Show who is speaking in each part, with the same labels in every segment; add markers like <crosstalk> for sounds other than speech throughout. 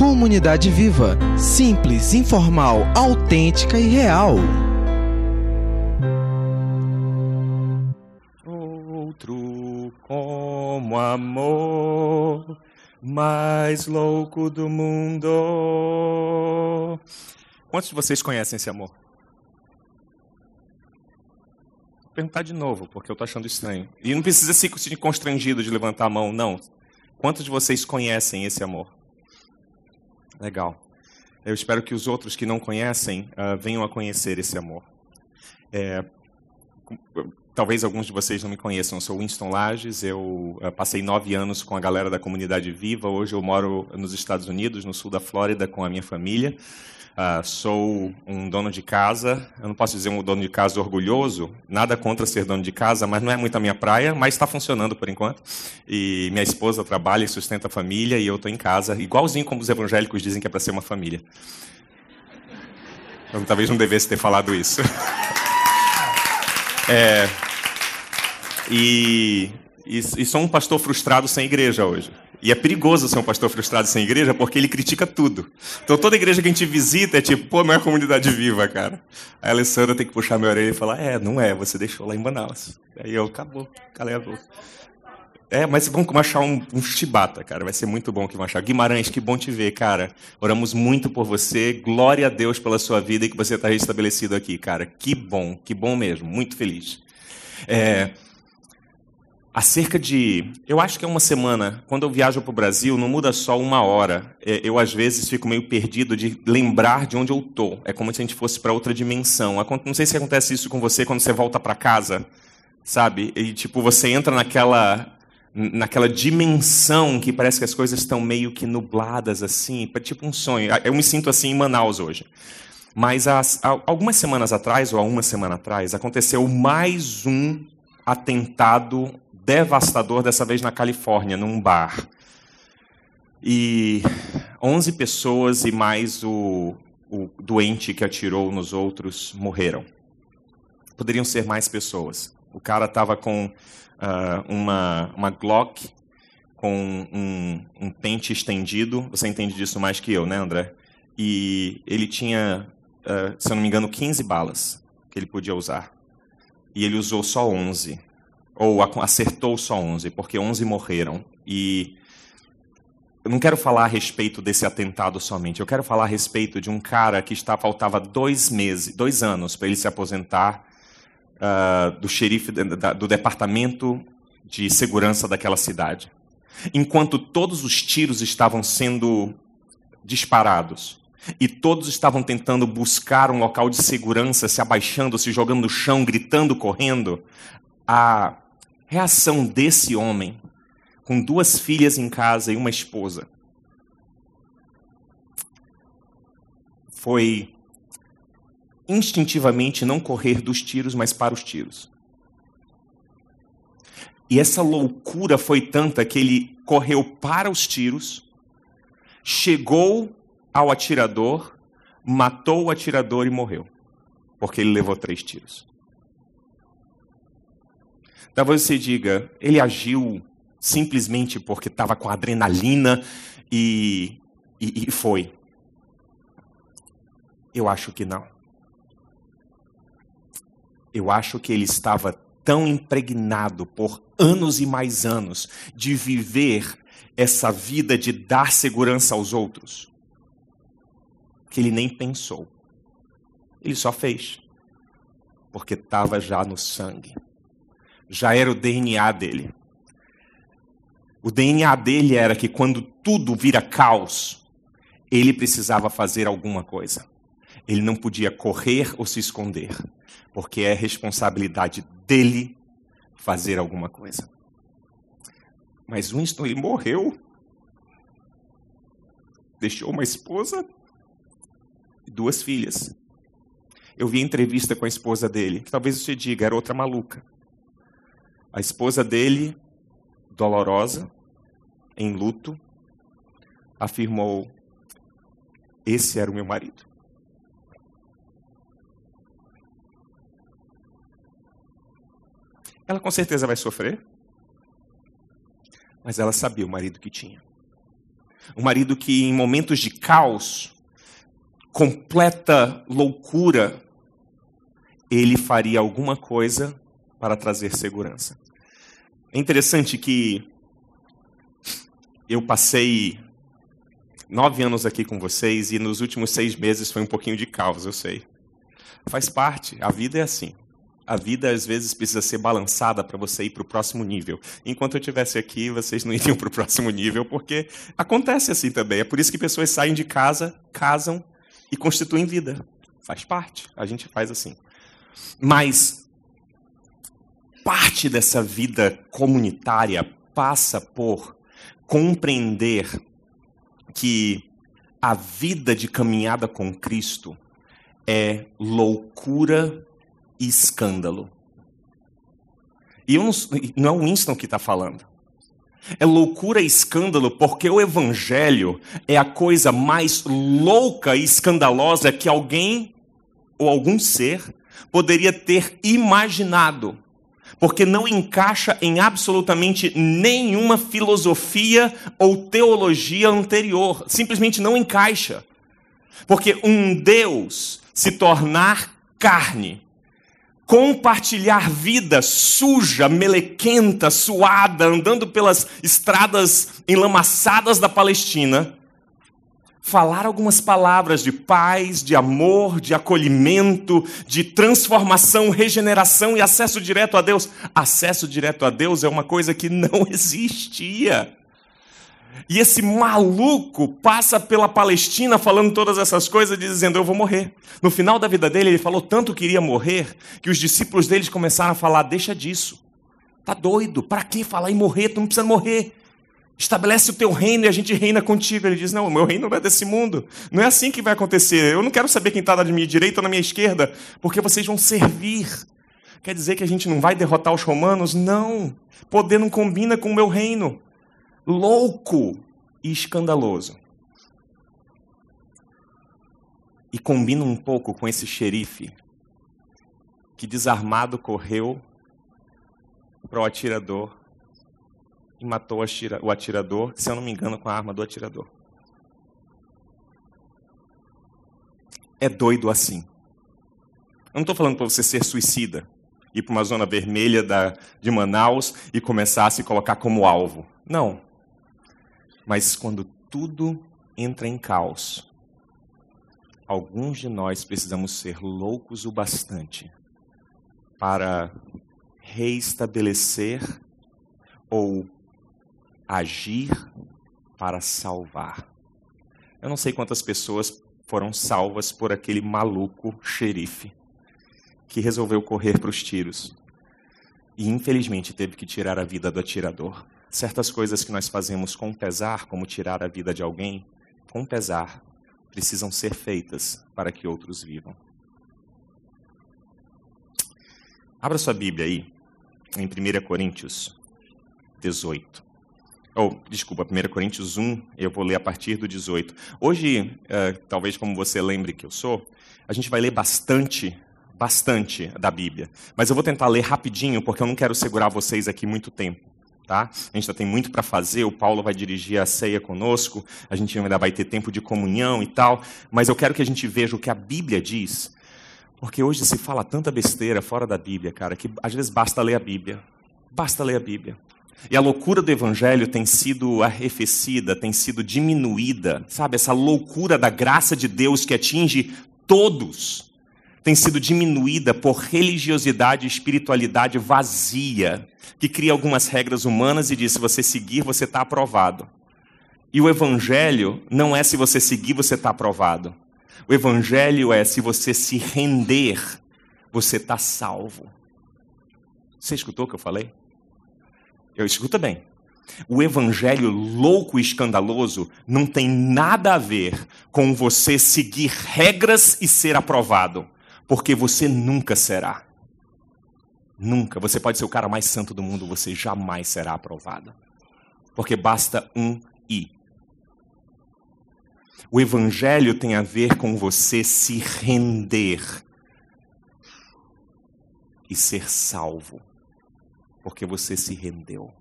Speaker 1: Comunidade Viva. Simples, informal, autêntica e real.
Speaker 2: Outro como amor, mais louco do mundo. Quantos de vocês conhecem esse amor? Vou perguntar de novo, porque eu estou achando estranho. E não precisa se constrangido de levantar a mão, não. Quantos de vocês conhecem esse amor? Legal. Eu espero que os outros que não conhecem uh, venham a conhecer esse amor. É, talvez alguns de vocês não me conheçam. Eu sou Winston Lages. Eu uh, passei nove anos com a galera da comunidade Viva. Hoje eu moro nos Estados Unidos, no sul da Flórida, com a minha família. Uh, sou um dono de casa. Eu não posso dizer um dono de casa orgulhoso, nada contra ser dono de casa, mas não é muito a minha praia, mas está funcionando por enquanto. E minha esposa trabalha e sustenta a família, e eu estou em casa, igualzinho como os evangélicos dizem que é para ser uma família. Eu talvez não devesse ter falado isso. <laughs> é, e, e, e sou um pastor frustrado sem igreja hoje. E é perigoso ser um pastor frustrado sem igreja porque ele critica tudo. Então toda igreja que a gente visita é tipo, pô, não é comunidade viva, cara. Aí a Alessandra tem que puxar minha orelha e falar, é, não é, você deixou lá em Manaus. Aí eu, acabou, galera. É, mas vamos achar um, um chibata, cara. Vai ser muito bom que vão achar. Guimarães, que bom te ver, cara. Oramos muito por você. Glória a Deus pela sua vida e que você está restabelecido aqui, cara. Que bom, que bom mesmo. Muito feliz. É, Há cerca de, eu acho que é uma semana, quando eu viajo para o Brasil, não muda só uma hora. É, eu, às vezes, fico meio perdido de lembrar de onde eu estou. É como se a gente fosse para outra dimensão. Não sei se acontece isso com você quando você volta para casa, sabe? E, tipo, você entra naquela, naquela dimensão que parece que as coisas estão meio que nubladas, assim. Tipo um sonho. Eu me sinto assim em Manaus hoje. Mas há, há algumas semanas atrás, ou há uma semana atrás, aconteceu mais um atentado devastador, dessa vez na Califórnia, num bar. E 11 pessoas e mais o, o doente que atirou nos outros morreram. Poderiam ser mais pessoas. O cara estava com uh, uma, uma Glock com um, um pente estendido. Você entende disso mais que eu, né, André? E ele tinha, uh, se eu não me engano, 15 balas que ele podia usar. E ele usou só 11 ou acertou só 11, porque 11 morreram. E eu não quero falar a respeito desse atentado somente, eu quero falar a respeito de um cara que está, faltava dois meses, dois anos para ele se aposentar uh, do xerife do departamento de segurança daquela cidade. Enquanto todos os tiros estavam sendo disparados e todos estavam tentando buscar um local de segurança, se abaixando, se jogando no chão, gritando, correndo, a reação desse homem, com duas filhas em casa e uma esposa, foi instintivamente não correr dos tiros, mas para os tiros. E essa loucura foi tanta que ele correu para os tiros, chegou ao atirador, matou o atirador e morreu, porque ele levou três tiros. Talvez você diga, ele agiu simplesmente porque estava com adrenalina e, e, e foi. Eu acho que não. Eu acho que ele estava tão impregnado por anos e mais anos de viver essa vida de dar segurança aos outros, que ele nem pensou. Ele só fez, porque estava já no sangue já era o DNA dele. O DNA dele era que quando tudo vira caos, ele precisava fazer alguma coisa. Ele não podia correr ou se esconder, porque é responsabilidade dele fazer alguma coisa. Mas Winston, ele morreu. Deixou uma esposa e duas filhas. Eu vi entrevista com a esposa dele, que talvez você diga, era outra maluca. A esposa dele, dolorosa, em luto, afirmou: Esse era o meu marido. Ela com certeza vai sofrer, mas ela sabia o marido que tinha. Um marido que, em momentos de caos, completa loucura, ele faria alguma coisa para trazer segurança. É interessante que eu passei nove anos aqui com vocês e nos últimos seis meses foi um pouquinho de caos, eu sei. Faz parte, a vida é assim. A vida às vezes precisa ser balançada para você ir para o próximo nível. Enquanto eu estivesse aqui, vocês não iriam <laughs> para o próximo nível, porque acontece assim também. É por isso que pessoas saem de casa, casam e constituem vida. Faz parte, a gente faz assim. Mas parte dessa vida comunitária passa por compreender que a vida de caminhada com Cristo é loucura e escândalo. E não, não é o Winston que está falando. É loucura e escândalo porque o Evangelho é a coisa mais louca e escandalosa que alguém ou algum ser poderia ter imaginado. Porque não encaixa em absolutamente nenhuma filosofia ou teologia anterior. Simplesmente não encaixa. Porque um Deus se tornar carne compartilhar vida suja, melequenta, suada, andando pelas estradas enlamaçadas da Palestina, falar algumas palavras de paz, de amor, de acolhimento, de transformação, regeneração e acesso direto a Deus. Acesso direto a Deus é uma coisa que não <laughs> existia. E esse maluco passa pela Palestina falando todas essas coisas, dizendo: Eu vou morrer. No final da vida dele, ele falou tanto que iria morrer, que os discípulos deles começaram a falar: Deixa disso. Tá doido? Para que falar em morrer? Tu não precisa morrer. Estabelece o teu reino e a gente reina contigo. Ele diz: Não, o meu reino não é desse mundo. Não é assim que vai acontecer. Eu não quero saber quem está na minha direita ou na minha esquerda, porque vocês vão servir. Quer dizer que a gente não vai derrotar os romanos? Não. Poder não combina com o meu reino louco e escandaloso. E combina um pouco com esse xerife que desarmado correu para o atirador e matou o atirador, se eu não me engano, com a arma do atirador. É doido assim. Eu não estou falando para você ser suicida, ir para uma zona vermelha da, de Manaus e começar a se colocar como alvo. Não. Mas quando tudo entra em caos, alguns de nós precisamos ser loucos o bastante para reestabelecer ou agir para salvar. Eu não sei quantas pessoas foram salvas por aquele maluco xerife que resolveu correr para os tiros e infelizmente teve que tirar a vida do atirador. Certas coisas que nós fazemos com pesar, como tirar a vida de alguém, com pesar, precisam ser feitas para que outros vivam. Abra sua Bíblia aí, em 1 Coríntios 18. Ou, oh, desculpa, 1 Coríntios 1, eu vou ler a partir do 18. Hoje, uh, talvez como você lembre que eu sou, a gente vai ler bastante, bastante da Bíblia. Mas eu vou tentar ler rapidinho, porque eu não quero segurar vocês aqui muito tempo. Tá? A gente ainda tem muito para fazer, o Paulo vai dirigir a ceia conosco, a gente ainda vai ter tempo de comunhão e tal, mas eu quero que a gente veja o que a Bíblia diz, porque hoje se fala tanta besteira fora da Bíblia, cara, que às vezes basta ler a Bíblia. Basta ler a Bíblia. E a loucura do Evangelho tem sido arrefecida, tem sido diminuída, sabe? Essa loucura da graça de Deus que atinge todos tem sido diminuída por religiosidade e espiritualidade vazia, que cria algumas regras humanas e diz: se você seguir, você está aprovado. E o Evangelho não é se você seguir, você está aprovado. O Evangelho é se você se render, você está salvo. Você escutou o que eu falei? Eu escuta bem. O evangelho louco e escandaloso não tem nada a ver com você seguir regras e ser aprovado porque você nunca será. Nunca. Você pode ser o cara mais santo do mundo, você jamais será aprovado. Porque basta um i. O evangelho tem a ver com você se render e ser salvo. Porque você se rendeu.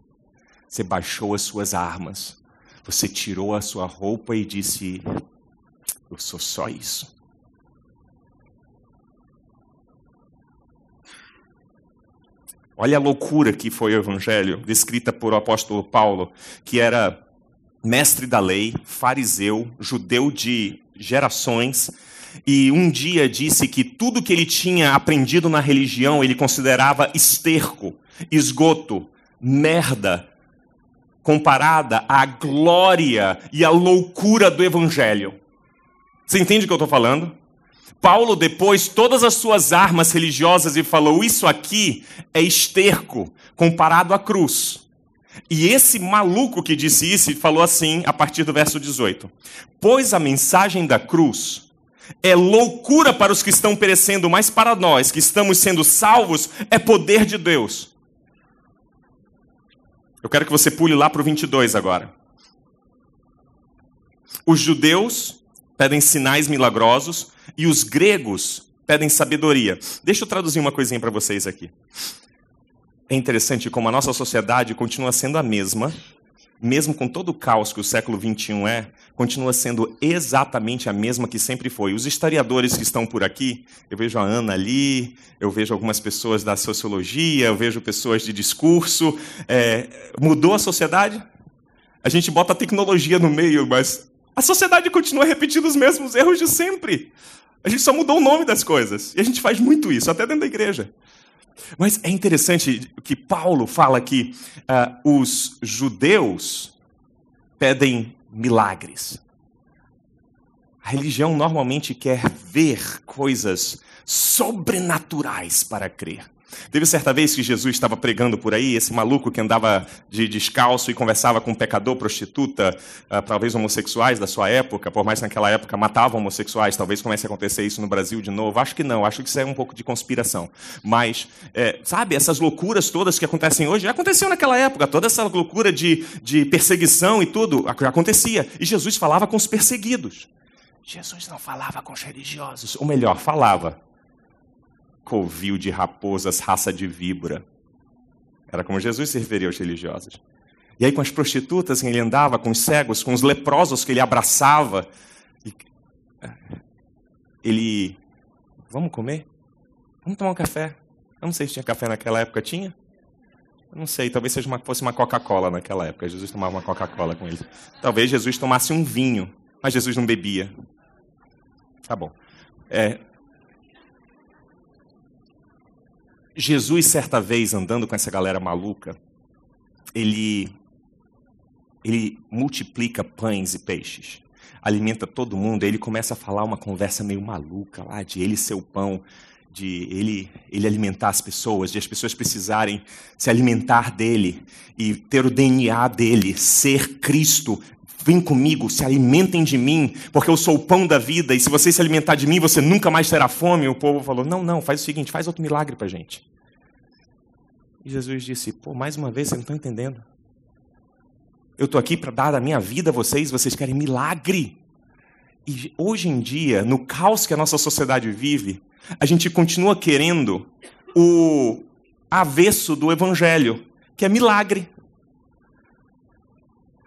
Speaker 2: Você baixou as suas armas. Você tirou a sua roupa e disse: Eu sou só isso. Olha a loucura que foi o evangelho, descrita por o apóstolo Paulo, que era mestre da lei, fariseu, judeu de gerações, e um dia disse que tudo que ele tinha aprendido na religião ele considerava esterco, esgoto, merda, comparada à glória e à loucura do evangelho. Você entende o que eu estou falando? Paulo depois todas as suas armas religiosas e falou: Isso aqui é esterco comparado à cruz. E esse maluco que disse isso falou assim a partir do verso 18: Pois a mensagem da cruz é loucura para os que estão perecendo, mas para nós que estamos sendo salvos é poder de Deus. Eu quero que você pule lá para o 22 agora. Os judeus pedem sinais milagrosos e os gregos pedem sabedoria. Deixa eu traduzir uma coisinha para vocês aqui. É interessante como a nossa sociedade continua sendo a mesma, mesmo com todo o caos que o século XXI é, continua sendo exatamente a mesma que sempre foi. Os historiadores que estão por aqui, eu vejo a Ana ali, eu vejo algumas pessoas da sociologia, eu vejo pessoas de discurso. É, mudou a sociedade? A gente bota a tecnologia no meio, mas a sociedade continua repetindo os mesmos erros de sempre. A gente só mudou o nome das coisas. E a gente faz muito isso, até dentro da igreja. Mas é interessante que Paulo fala que uh, os judeus pedem milagres. A religião normalmente quer ver coisas sobrenaturais para crer. Teve certa vez que Jesus estava pregando por aí, esse maluco que andava de descalço e conversava com um pecador, prostituta, uh, talvez homossexuais da sua época, por mais que naquela época matavam homossexuais, talvez comece a acontecer isso no Brasil de novo. Acho que não, acho que isso é um pouco de conspiração. Mas, é, sabe, essas loucuras todas que acontecem hoje, aconteceu naquela época, toda essa loucura de, de perseguição e tudo, acontecia. E Jesus falava com os perseguidos. Jesus não falava com os religiosos. Ou melhor, falava, covil de raposas, raça de víbora. Era como Jesus se referia aos religiosos. E aí, com as prostitutas, ele andava, com os cegos, com os leprosos que ele abraçava. Ele. Vamos comer? Vamos tomar um café? Eu não sei se tinha café naquela época. Tinha? Eu não sei, talvez seja uma, fosse uma Coca-Cola naquela época. Jesus tomava uma Coca-Cola com ele. Talvez Jesus tomasse um vinho, mas Jesus não bebia. Tá bom. É, Jesus, certa vez, andando com essa galera maluca, ele, ele multiplica pães e peixes, alimenta todo mundo, ele começa a falar uma conversa meio maluca lá, de ele ser o pão, de ele, ele alimentar as pessoas, de as pessoas precisarem se alimentar dele e ter o DNA dele, ser Cristo, Vem comigo, se alimentem de mim, porque eu sou o pão da vida, e se você se alimentar de mim, você nunca mais terá fome. O povo falou: Não, não, faz o seguinte, faz outro milagre para gente. E Jesus disse: Pô, mais uma vez, vocês não estão entendendo. Eu estou aqui para dar a minha vida a vocês, vocês querem milagre. E hoje em dia, no caos que a nossa sociedade vive, a gente continua querendo o avesso do evangelho, que é milagre.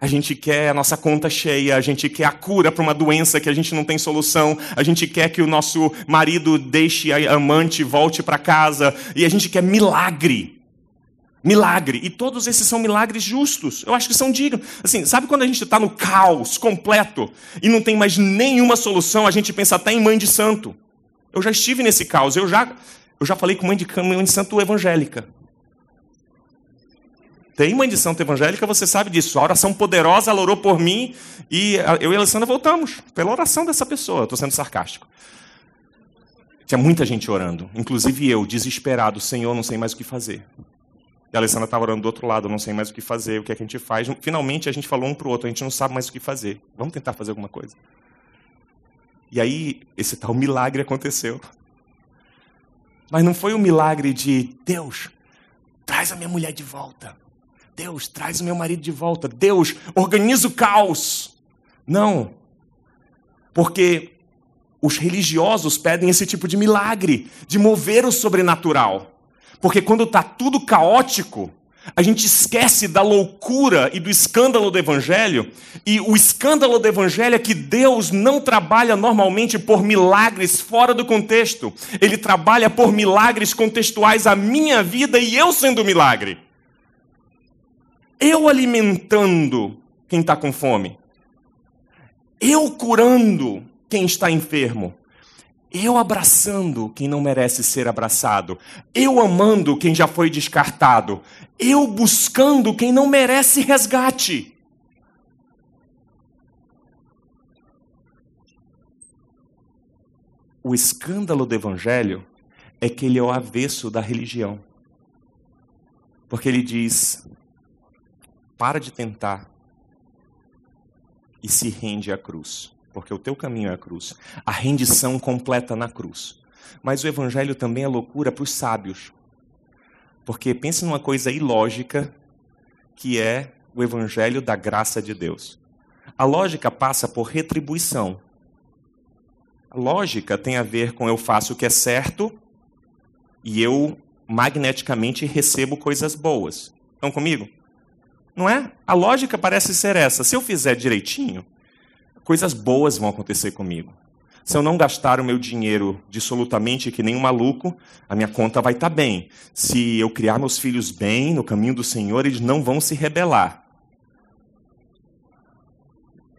Speaker 2: A gente quer a nossa conta cheia, a gente quer a cura para uma doença que a gente não tem solução, a gente quer que o nosso marido deixe a amante, volte para casa, e a gente quer milagre. Milagre. E todos esses são milagres justos. Eu acho que são dignos. Assim, sabe quando a gente está no caos completo e não tem mais nenhuma solução, a gente pensa até em mãe de santo. Eu já estive nesse caos, eu já, eu já falei com mãe de, mãe de santo evangélica. Tem mãe de santo evangélica, você sabe disso. A oração poderosa, ela orou por mim e eu e a Alessandra voltamos pela oração dessa pessoa. Estou sendo sarcástico. Tinha muita gente orando, inclusive eu, desesperado, Senhor, não sei mais o que fazer. E a Alessandra estava orando do outro lado, não sei mais o que fazer, o que é que a gente faz. Finalmente a gente falou um para o outro, a gente não sabe mais o que fazer. Vamos tentar fazer alguma coisa. E aí, esse tal milagre aconteceu. Mas não foi um milagre de Deus, traz a minha mulher de volta. Deus, traz o meu marido de volta. Deus, organiza o caos. Não. Porque os religiosos pedem esse tipo de milagre, de mover o sobrenatural. Porque quando está tudo caótico, A gente esquece da loucura e do escândalo do Evangelho. E o escândalo do Evangelho é que Deus não trabalha normalmente por milagres fora do contexto. Ele trabalha por milagres contextuais à minha vida e eu sendo milagre. Eu alimentando quem está com fome. Eu curando quem está enfermo. Eu abraçando quem não merece ser abraçado. Eu amando quem já foi descartado. Eu buscando quem não merece resgate. O escândalo do Evangelho é que ele é o avesso da religião. Porque ele diz: para de tentar e se rende à cruz porque o teu caminho é a cruz. A rendição completa na cruz. Mas o evangelho também é loucura para os sábios. Porque pense numa coisa ilógica que é o evangelho da graça de Deus. A lógica passa por retribuição. A lógica tem a ver com eu faço o que é certo e eu magneticamente recebo coisas boas. Estão comigo? Não é? A lógica parece ser essa. Se eu fizer direitinho, coisas boas vão acontecer comigo. Se eu não gastar o meu dinheiro dissolutamente que nem um maluco, a minha conta vai estar tá bem. Se eu criar meus filhos bem no caminho do Senhor, eles não vão se rebelar.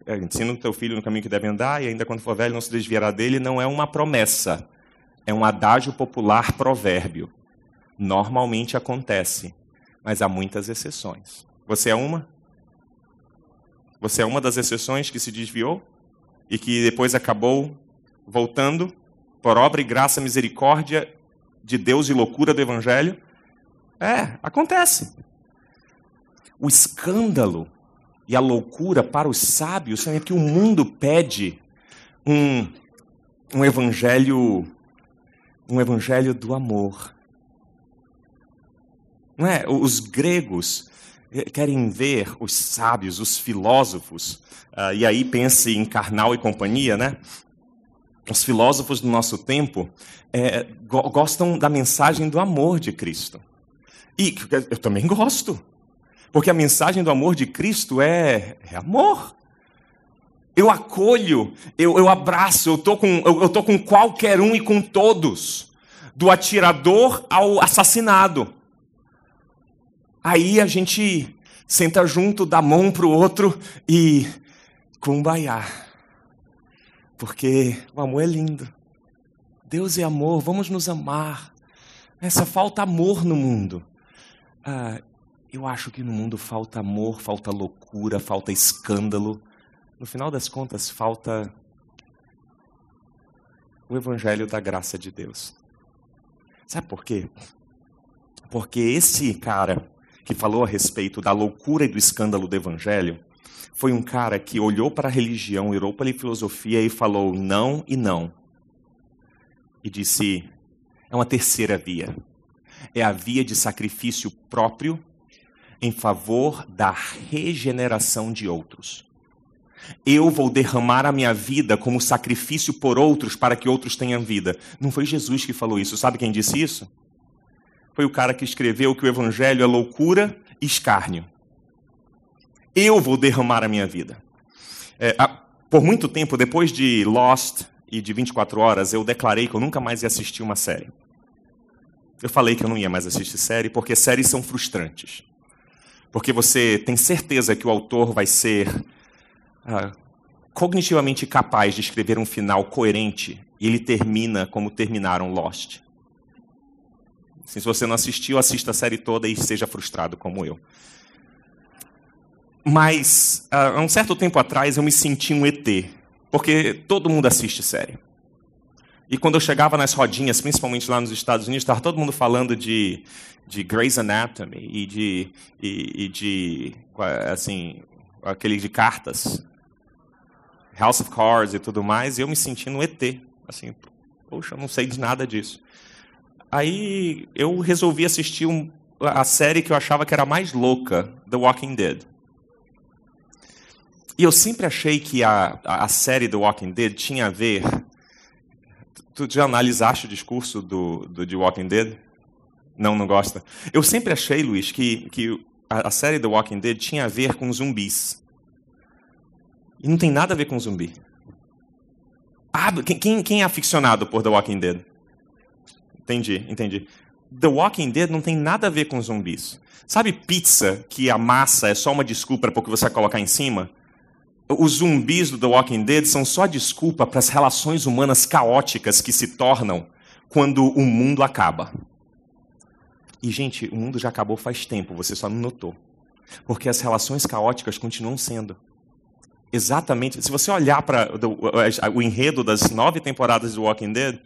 Speaker 2: É, ensina o teu filho no caminho que deve andar e ainda quando for velho não se desviará dele, não é uma promessa. É um adágio popular provérbio. Normalmente acontece, mas há muitas exceções. Você é uma? Você é uma das exceções que se desviou e que depois acabou voltando por obra e graça, misericórdia de Deus e loucura do Evangelho? É, acontece. O escândalo e a loucura para os sábios é que o mundo pede um, um evangelho um evangelho do amor. Não é? Os gregos querem ver os sábios, os filósofos, uh, e aí pense em Karnal e companhia, né? Os filósofos do nosso tempo é, go gostam da mensagem do amor de Cristo. E eu também gosto, porque a mensagem do amor de Cristo é, é amor. Eu acolho, eu, eu abraço, eu estou com, eu, eu tô com qualquer um e com todos, do atirador ao assassinado. Aí a gente senta junto, dá mão para o outro e cumbaiá. Porque o amor é lindo. Deus é amor, vamos nos amar. Essa falta amor no mundo. Ah, eu acho que no mundo falta amor, falta loucura, falta escândalo. No final das contas, falta o evangelho da graça de Deus. Sabe por quê? Porque esse cara que falou a respeito da loucura e do escândalo do evangelho, foi um cara que olhou para a religião, olhou para a filosofia e falou não e não. E disse: é uma terceira via. É a via de sacrifício próprio em favor da regeneração de outros. Eu vou derramar a minha vida como sacrifício por outros para que outros tenham vida. Não foi Jesus que falou isso. Sabe quem disse isso? Foi o cara que escreveu que o evangelho é loucura e escárnio. Eu vou derramar a minha vida. É, a, por muito tempo, depois de Lost e de 24 horas, eu declarei que eu nunca mais ia assistir uma série. Eu falei que eu não ia mais assistir série porque séries são frustrantes. Porque você tem certeza que o autor vai ser ah, cognitivamente capaz de escrever um final coerente e ele termina como terminaram Lost. Se você não assistiu, assista a série toda e seja frustrado como eu. Mas, há um certo tempo atrás, eu me senti um ET, porque todo mundo assiste série. E quando eu chegava nas rodinhas, principalmente lá nos Estados Unidos, estava todo mundo falando de, de Grey's Anatomy e de, e, e de, assim, aquele de cartas, House of Cards e tudo mais, e eu me sentindo um ET. Assim, poxa, eu não sei de nada disso. Aí eu resolvi assistir um, a série que eu achava que era mais louca, The Walking Dead. E eu sempre achei que a, a série The Walking Dead tinha a ver. Tu já analisaste o discurso do, do The Walking Dead? Não, não gosta. Eu sempre achei, Luiz, que, que a, a série The Walking Dead tinha a ver com zumbis. E não tem nada a ver com zumbi. Ah, quem, quem é aficionado por The Walking Dead? Entendi, entendi. The Walking Dead não tem nada a ver com zumbis. Sabe pizza que a massa é só uma desculpa para o que você colocar em cima? Os zumbis do The Walking Dead são só desculpa para as relações humanas caóticas que se tornam quando o mundo acaba. E, gente, o mundo já acabou faz tempo, você só não notou. Porque as relações caóticas continuam sendo. Exatamente. Se você olhar para o enredo das nove temporadas do Walking Dead,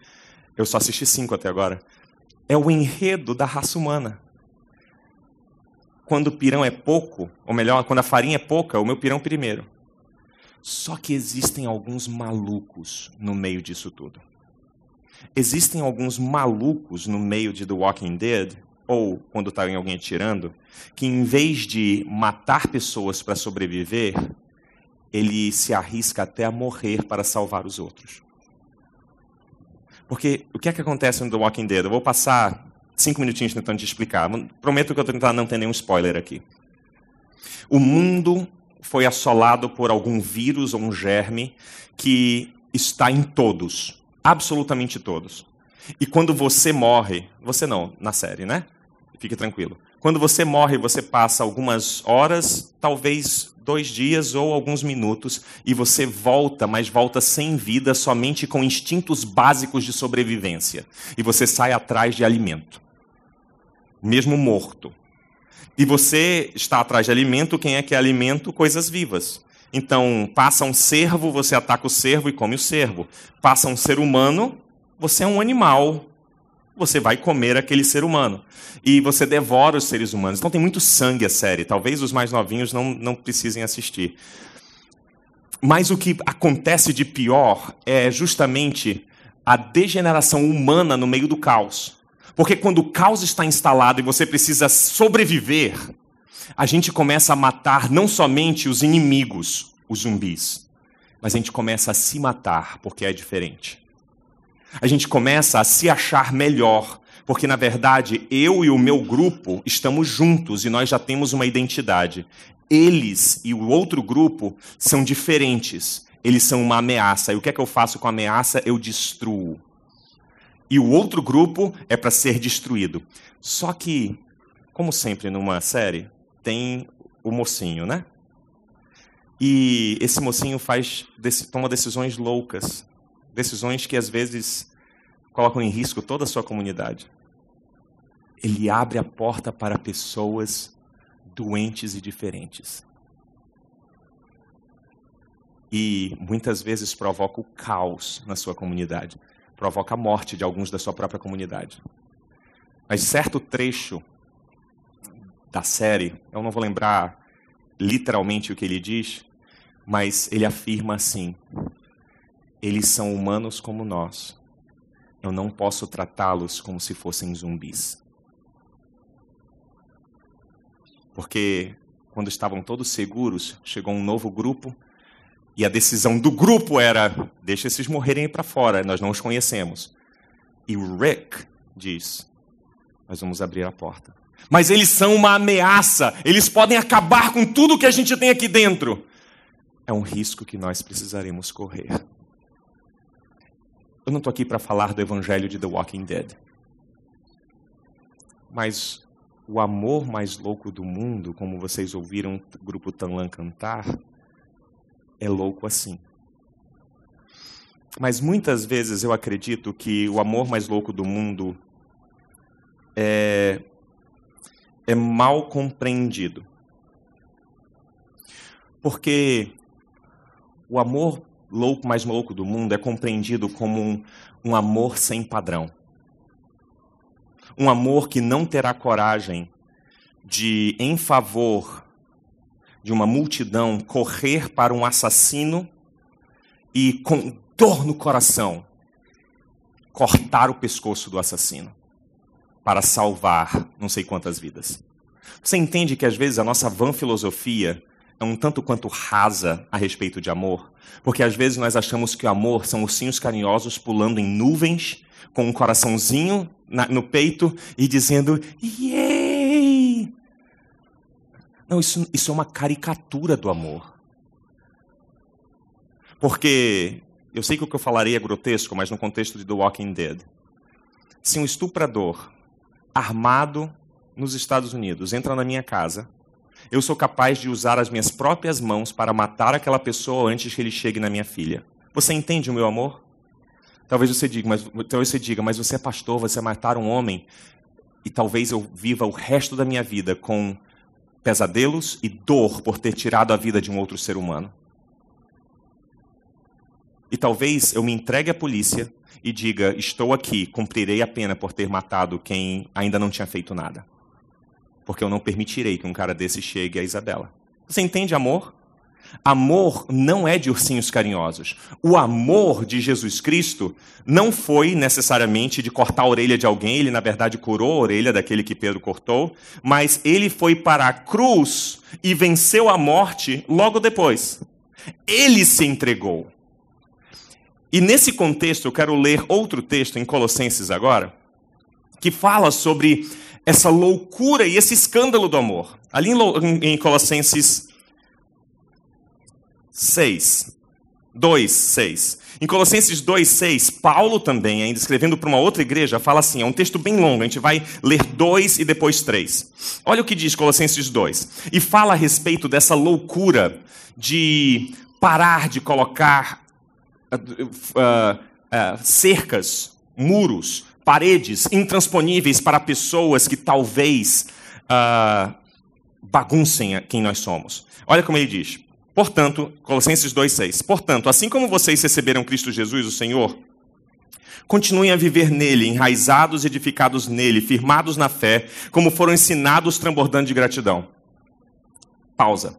Speaker 2: eu só assisti cinco até agora. É o enredo da raça humana. Quando o pirão é pouco, ou melhor, quando a farinha é pouca, o meu pirão primeiro. Só que existem alguns malucos no meio disso tudo. Existem alguns malucos no meio de The Walking Dead ou quando está alguém atirando, que em vez de matar pessoas para sobreviver, ele se arrisca até a morrer para salvar os outros. Porque o que é que acontece no The Walking Dead? Eu vou passar cinco minutinhos tentando te explicar. Prometo que eu vou tentar não ter nenhum spoiler aqui. O mundo foi assolado por algum vírus ou um germe que está em todos, absolutamente todos. E quando você morre, você não, na série, né? Fique tranquilo. Quando você morre, você passa algumas horas, talvez dois dias ou alguns minutos, e você volta, mas volta sem vida, somente com instintos básicos de sobrevivência. E você sai atrás de alimento, mesmo morto. E você está atrás de alimento, quem é que é alimento? Coisas vivas. Então, passa um cervo, você ataca o cervo e come o cervo. Passa um ser humano, você é um animal, você vai comer aquele ser humano. E você devora os seres humanos. Então tem muito sangue a série. Talvez os mais novinhos não, não precisem assistir. Mas o que acontece de pior é justamente a degeneração humana no meio do caos. Porque quando o caos está instalado e você precisa sobreviver, a gente começa a matar não somente os inimigos, os zumbis, mas a gente começa a se matar porque é diferente a gente começa a se achar melhor, porque na verdade eu e o meu grupo estamos juntos e nós já temos uma identidade. Eles e o outro grupo são diferentes, eles são uma ameaça. E o que é que eu faço com a ameaça? Eu destruo. E o outro grupo é para ser destruído. Só que, como sempre numa série, tem o mocinho, né? E esse mocinho faz toma decisões loucas decisões que às vezes colocam em risco toda a sua comunidade. Ele abre a porta para pessoas doentes e diferentes. E muitas vezes provoca o caos na sua comunidade, provoca a morte de alguns da sua própria comunidade. Mas certo trecho da série, eu não vou lembrar literalmente o que ele diz, mas ele afirma assim: eles são humanos como nós. Eu não posso tratá-los como se fossem zumbis. Porque quando estavam todos seguros, chegou um novo grupo e a decisão do grupo era: deixa esses morrerem para fora, nós não os conhecemos. E Rick diz: nós vamos abrir a porta. Mas eles são uma ameaça, eles podem acabar com tudo que a gente tem aqui dentro. É um risco que nós precisaremos correr. Eu não estou aqui para falar do evangelho de The Walking Dead. Mas o amor mais louco do mundo, como vocês ouviram o grupo Tanlan cantar, é louco assim. Mas muitas vezes eu acredito que o amor mais louco do mundo é, é mal compreendido. Porque o amor louco mais louco do mundo é compreendido como um, um amor sem padrão. Um amor que não terá coragem de, em favor de uma multidão, correr para um assassino e, com dor no coração, cortar o pescoço do assassino para salvar não sei quantas vidas. Você entende que às vezes a nossa vã filosofia é um tanto quanto rasa a respeito de amor, porque às vezes nós achamos que o amor são ursinhos carinhosos pulando em nuvens, com um coraçãozinho na, no peito e dizendo: Yay! Não, isso, isso é uma caricatura do amor. Porque eu sei que o que eu falarei é grotesco, mas no contexto de The Walking Dead. Se um estuprador armado nos Estados Unidos entra na minha casa, eu sou capaz de usar as minhas próprias mãos para matar aquela pessoa antes que ele chegue na minha filha. Você entende o meu amor? Talvez você diga, mas, talvez você diga, mas você é pastor, você matar um homem e talvez eu viva o resto da minha vida com pesadelos e dor por ter tirado a vida de um outro ser humano. E talvez eu me entregue à polícia e diga: Estou aqui, cumprirei a pena por ter matado quem ainda não tinha feito nada. Porque eu não permitirei que um cara desse chegue a Isabela. Você entende amor? Amor não é de ursinhos carinhosos. O amor de Jesus Cristo não foi necessariamente de cortar a orelha de alguém, ele na verdade curou a orelha daquele que Pedro cortou, mas ele foi para a cruz e venceu a morte logo depois. Ele se entregou. E nesse contexto, eu quero ler outro texto em Colossenses agora, que fala sobre essa loucura e esse escândalo do amor. Ali em Colossenses 6, 2, 6. Em Colossenses 2, 6, Paulo também, ainda escrevendo para uma outra igreja, fala assim: é um texto bem longo, a gente vai ler 2 e depois 3. Olha o que diz Colossenses 2. E fala a respeito dessa loucura de parar de colocar uh, uh, cercas, muros, paredes intransponíveis para pessoas que talvez uh, baguncem quem nós somos. Olha como ele diz. Portanto, Colossenses 2,6. Portanto, assim como vocês receberam Cristo Jesus, o Senhor, continuem a viver nele, enraizados e edificados nele, firmados na fé, como foram ensinados, transbordando de gratidão. Pausa.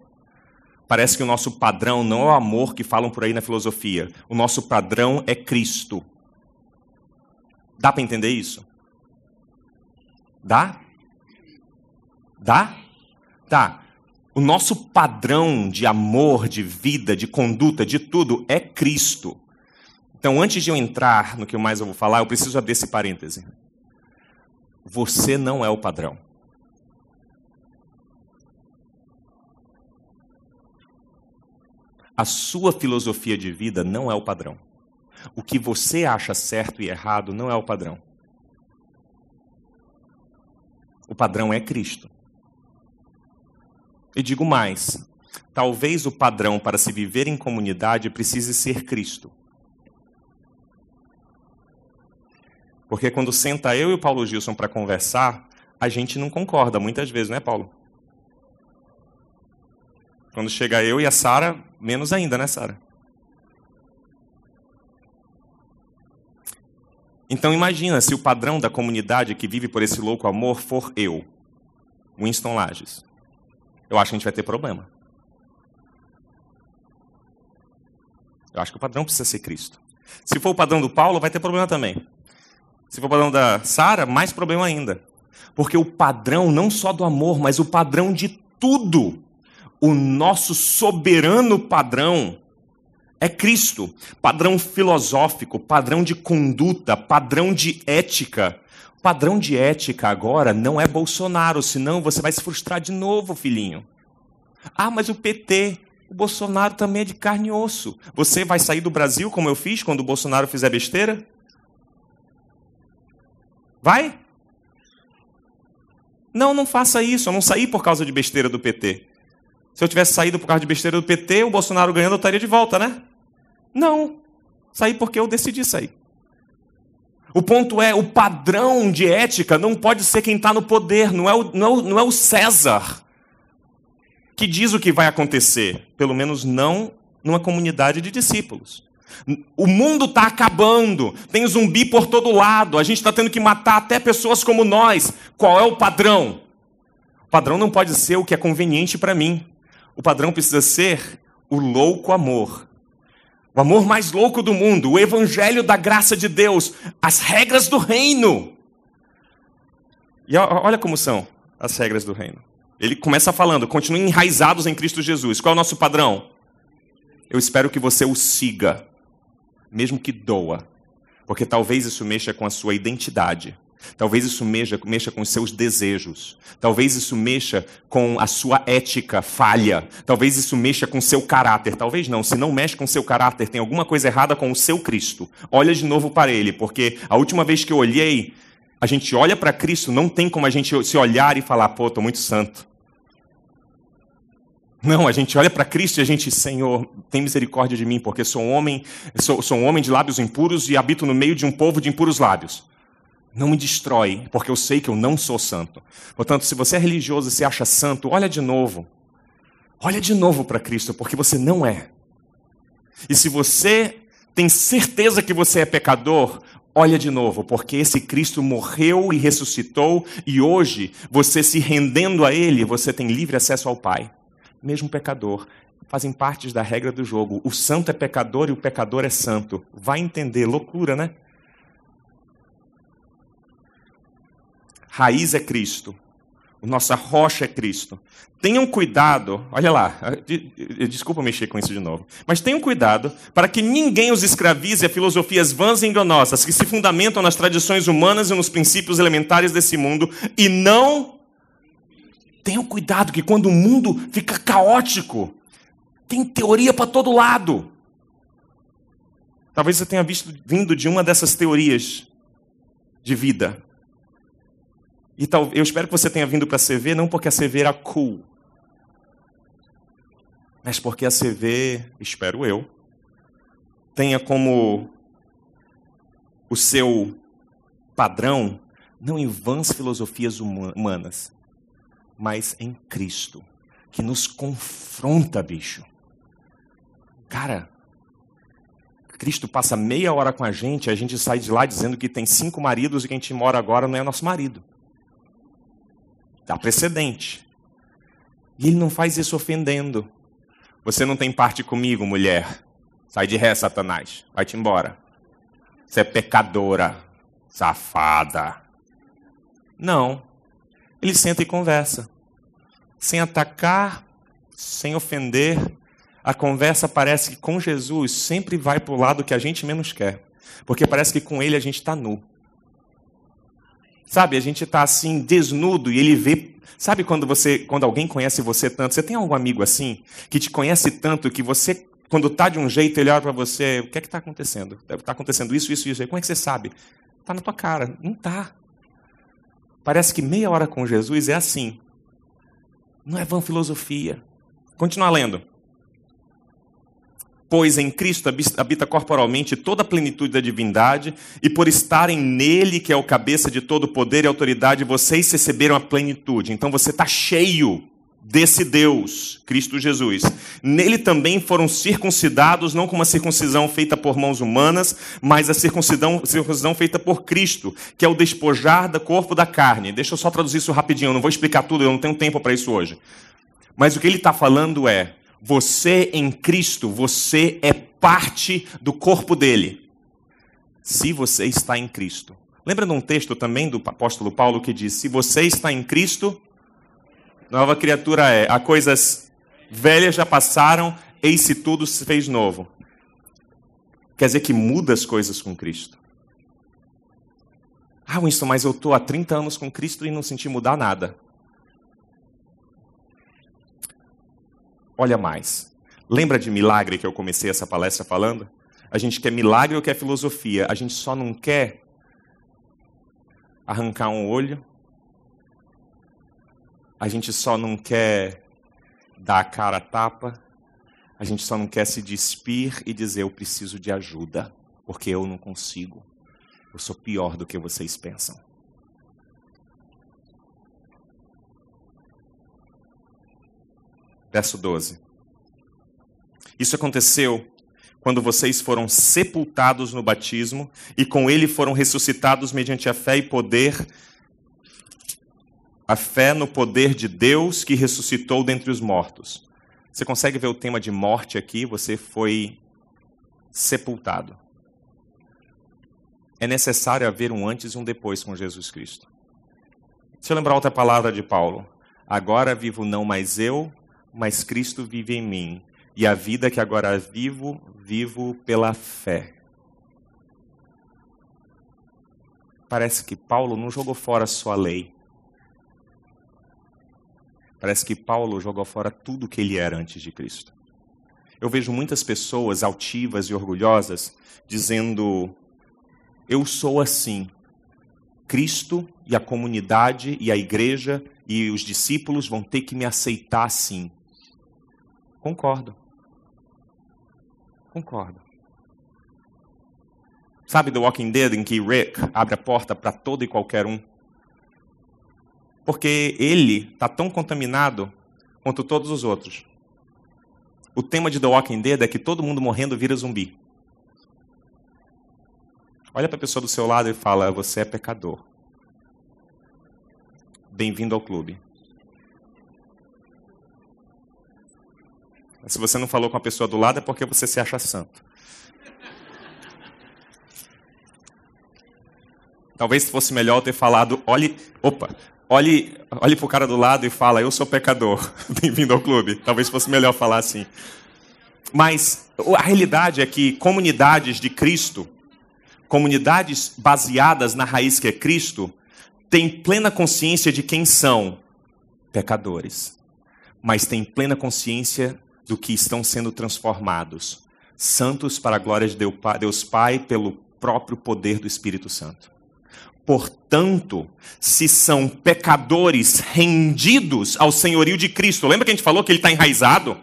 Speaker 2: Parece que o nosso padrão não é o amor que falam por aí na filosofia. O nosso padrão é Cristo. Dá para entender isso? Dá? Dá? Tá. O nosso padrão de amor, de vida, de conduta, de tudo é Cristo. Então, antes de eu entrar no que mais eu vou falar, eu preciso abrir esse parêntese. Você não é o padrão. A sua filosofia de vida não é o padrão. O que você acha certo e errado não é o padrão. O padrão é Cristo. E digo mais: talvez o padrão para se viver em comunidade precise ser Cristo. Porque quando senta eu e o Paulo Gilson para conversar, a gente não concorda muitas vezes, não é, Paulo? Quando chega eu e a Sara, menos ainda, né, Sara? Então imagina se o padrão da comunidade que vive por esse louco amor for eu, Winston Lages. Eu acho que a gente vai ter problema. Eu acho que o padrão precisa ser Cristo. Se for o padrão do Paulo, vai ter problema também. Se for o padrão da Sara, mais problema ainda. Porque o padrão não só do amor, mas o padrão de tudo o nosso soberano padrão é Cristo. Padrão filosófico, padrão de conduta, padrão de ética. Padrão de ética agora não é Bolsonaro, senão você vai se frustrar de novo, filhinho. Ah, mas o PT, o Bolsonaro também é de carne e osso. Você vai sair do Brasil como eu fiz quando o Bolsonaro fizer besteira? Vai? Não, não faça isso. Eu não saí por causa de besteira do PT. Se eu tivesse saído por causa de besteira do PT, o Bolsonaro ganhando, eu estaria de volta, né? Não. Saí porque eu decidi sair. O ponto é, o padrão de ética não pode ser quem está no poder, não é, o, não, é o, não é o César que diz o que vai acontecer, pelo menos não numa comunidade de discípulos. O mundo está acabando, tem zumbi por todo lado, a gente está tendo que matar até pessoas como nós. Qual é o padrão? O padrão não pode ser o que é conveniente para mim. O padrão precisa ser o louco amor. O amor mais louco do mundo, o evangelho da graça de Deus, as regras do reino. E olha como são as regras do reino. Ele começa falando: continuem enraizados em Cristo Jesus. Qual é o nosso padrão? Eu espero que você o siga, mesmo que doa, porque talvez isso mexa com a sua identidade. Talvez isso mexa, mexa com os seus desejos. Talvez isso mexa com a sua ética falha. Talvez isso mexa com o seu caráter. Talvez não. Se não mexe com o seu caráter, tem alguma coisa errada com o seu Cristo. Olha de novo para ele, porque a última vez que eu olhei, a gente olha para Cristo, não tem como a gente se olhar e falar, pô, estou muito santo. Não, a gente olha para Cristo e a gente, Senhor, tem misericórdia de mim, porque sou um homem, sou, sou um homem de lábios impuros e habito no meio de um povo de impuros lábios. Não me destrói, porque eu sei que eu não sou santo. Portanto, se você é religioso e se acha santo, olha de novo. Olha de novo para Cristo, porque você não é. E se você tem certeza que você é pecador, olha de novo, porque esse Cristo morreu e ressuscitou, e hoje, você se rendendo a Ele, você tem livre acesso ao Pai mesmo pecador, fazem parte da regra do jogo. O santo é pecador e o pecador é santo. Vai entender, loucura, né? Raiz é Cristo. Nossa rocha é Cristo. Tenham cuidado, olha lá, desculpa mexer com isso de novo, mas tenham cuidado para que ninguém os escravize a filosofias vãs e enganosas que se fundamentam nas tradições humanas e nos princípios elementares desse mundo e não Tenham cuidado que quando o mundo fica caótico, tem teoria para todo lado. Talvez você tenha visto vindo de uma dessas teorias de vida. E tal, eu espero que você tenha vindo para a CV não porque a CV era cool, mas porque a CV, espero eu, tenha como o seu padrão não em vãs filosofias humanas, mas em Cristo, que nos confronta, bicho. Cara, Cristo passa meia hora com a gente, a gente sai de lá dizendo que tem cinco maridos e que a gente mora agora não é nosso marido. Dá precedente. E ele não faz isso ofendendo. Você não tem parte comigo, mulher. Sai de ré, Satanás. Vai-te embora. Você é pecadora, safada. Não. Ele senta e conversa. Sem atacar, sem ofender. A conversa parece que com Jesus sempre vai para o lado que a gente menos quer. Porque parece que com ele a gente está nu. Sabe, a gente está assim, desnudo, e ele vê. Sabe quando você, quando alguém conhece você tanto? Você tem algum amigo assim, que te conhece tanto que você, quando está de um jeito, ele olha para você, o que é que está acontecendo? Está acontecendo isso, isso, isso. Como é que você sabe? Está na tua cara. Não está. Parece que meia hora com Jesus é assim. Não é vã filosofia. Continua lendo. Pois em Cristo habita corporalmente toda a plenitude da divindade, e por estarem nele, que é o cabeça de todo poder e autoridade, vocês receberam a plenitude. Então você está cheio desse Deus, Cristo Jesus. Nele também foram circuncidados, não com uma circuncisão feita por mãos humanas, mas a circuncisão, circuncisão feita por Cristo, que é o despojar do corpo da carne. Deixa eu só traduzir isso rapidinho, eu não vou explicar tudo, eu não tenho tempo para isso hoje. Mas o que ele está falando é: você em Cristo, você é parte do corpo dele. Se você está em Cristo. Lembra de um texto também do apóstolo Paulo que diz: Se você está em Cristo, Nova criatura é. Há coisas velhas já passaram, eis-se tudo se fez novo. Quer dizer que muda as coisas com Cristo. Ah, Winston, mas eu estou há 30 anos com Cristo e não senti mudar nada. Olha mais. Lembra de milagre que eu comecei essa palestra falando? A gente quer milagre ou quer filosofia? A gente só não quer arrancar um olho, a gente só não quer dar a cara a tapa, a gente só não quer se despir e dizer eu preciso de ajuda, porque eu não consigo. Eu sou pior do que vocês pensam. Verso 12. Isso aconteceu quando vocês foram sepultados no batismo e com ele foram ressuscitados mediante a fé e poder a fé no poder de Deus que ressuscitou dentre os mortos. Você consegue ver o tema de morte aqui? Você foi sepultado. É necessário haver um antes e um depois com Jesus Cristo. Deixa eu lembrar outra palavra de Paulo. Agora vivo não mais eu, mas Cristo vive em mim. E a vida que agora vivo, vivo pela fé. parece que Paulo não jogou fora a lei. Parece que Paulo jogou fora tudo que ele era antes de Cristo. Eu vejo muitas pessoas altivas e orgulhosas dizendo: Eu sou assim. Cristo e a comunidade e a igreja e os discípulos vão ter que me aceitar assim. Concordo. Concordo. Sabe do Walking Dead em que Rick abre a porta para todo e qualquer um? Porque ele está tão contaminado quanto todos os outros. O tema de The Walking Dead é que todo mundo morrendo vira zumbi. Olha para a pessoa do seu lado e fala: Você é pecador. Bem-vindo ao clube. Se você não falou com a pessoa do lado é porque você se acha santo. Talvez fosse melhor ter falado, olhe, opa, olhe, olhe para o cara do lado e fala, eu sou pecador, <laughs> bem-vindo ao clube. Talvez fosse melhor falar assim. Mas a realidade é que comunidades de Cristo, comunidades baseadas na raiz que é Cristo, têm plena consciência de quem são pecadores, mas têm plena consciência do que estão sendo transformados, santos para a glória de Deus Pai pelo próprio poder do Espírito Santo. Portanto, se são pecadores rendidos ao senhorio de Cristo, lembra que a gente falou que ele está enraizado?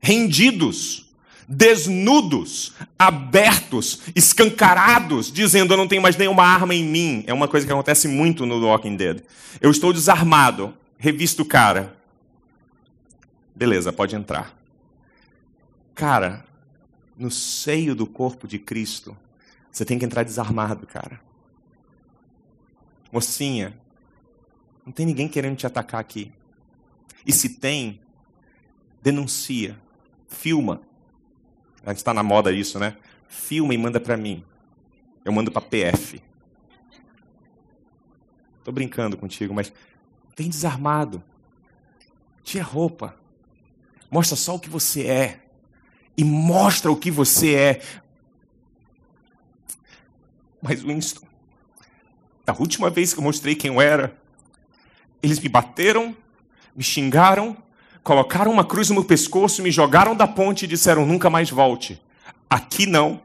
Speaker 2: Rendidos, desnudos, abertos, escancarados, dizendo: Eu não tenho mais nenhuma arma em mim. É uma coisa que acontece muito no Walking Dead. Eu estou desarmado, revisto o cara. Beleza, pode entrar. Cara, no seio do corpo de Cristo, você tem que entrar desarmado, cara. Mocinha, não tem ninguém querendo te atacar aqui. E se tem, denuncia, filma. Está na moda isso, né? Filma e manda para mim. Eu mando para PF. Tô brincando contigo, mas tem desarmado. Tira roupa. Mostra só o que você é. E mostra o que você é. Mas Winston, da última vez que eu mostrei quem eu era, eles me bateram, me xingaram, colocaram uma cruz no meu pescoço, me jogaram da ponte e disseram: nunca mais volte. Aqui não.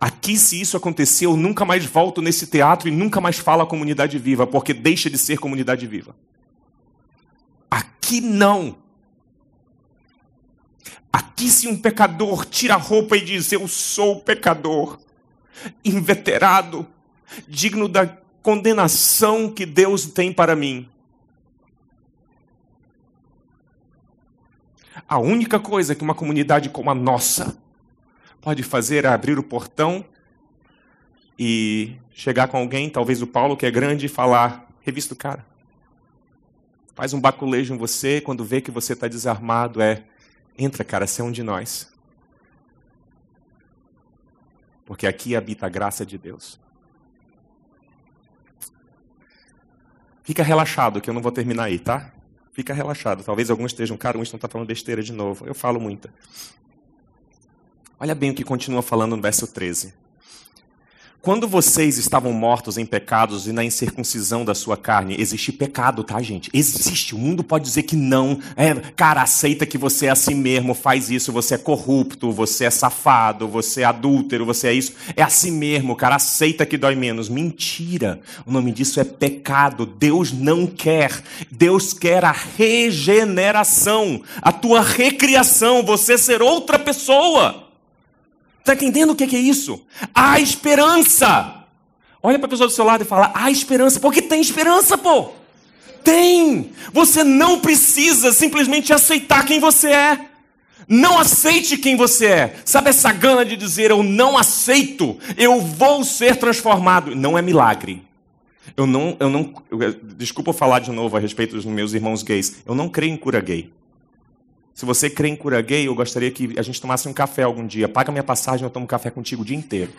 Speaker 2: Aqui, se isso acontecer, eu nunca mais volto nesse teatro e nunca mais falo a comunidade viva, porque deixa de ser comunidade viva. Aqui não. Aqui, se um pecador tira a roupa e diz: Eu sou pecador, inveterado, digno da condenação que Deus tem para mim. A única coisa que uma comunidade como a nossa pode fazer é abrir o portão e chegar com alguém, talvez o Paulo, que é grande, e falar: revista o cara. Faz um baculejo em você, quando vê que você está desarmado, é Entra, cara, você é um de nós. Porque aqui habita a graça de Deus. Fica relaxado, que eu não vou terminar aí, tá? Fica relaxado. Talvez alguns estejam, cara, uns não está falando besteira de novo. Eu falo muita. Olha bem o que continua falando no verso 13. Quando vocês estavam mortos em pecados e na incircuncisão da sua carne, existe pecado, tá, gente? Existe. O mundo pode dizer que não. É, cara, aceita que você é assim mesmo, faz isso, você é corrupto, você é safado, você é adúltero, você é isso. É assim mesmo, cara, aceita que dói menos. Mentira. O nome disso é pecado. Deus não quer. Deus quer a regeneração, a tua recriação, você ser outra pessoa. Está entendendo o que é isso? Há esperança. Olha para a pessoa do seu lado e fala: há esperança. Porque tem esperança, pô. Tem. Você não precisa simplesmente aceitar quem você é. Não aceite quem você é. Sabe essa gana de dizer eu não aceito, eu vou ser transformado? Não é milagre. Eu não, eu não, eu, desculpa falar de novo a respeito dos meus irmãos gays. Eu não creio em cura gay. Se você crê em cura gay, eu gostaria que a gente tomasse um café algum dia. Paga minha passagem, eu tomo café contigo o dia inteiro.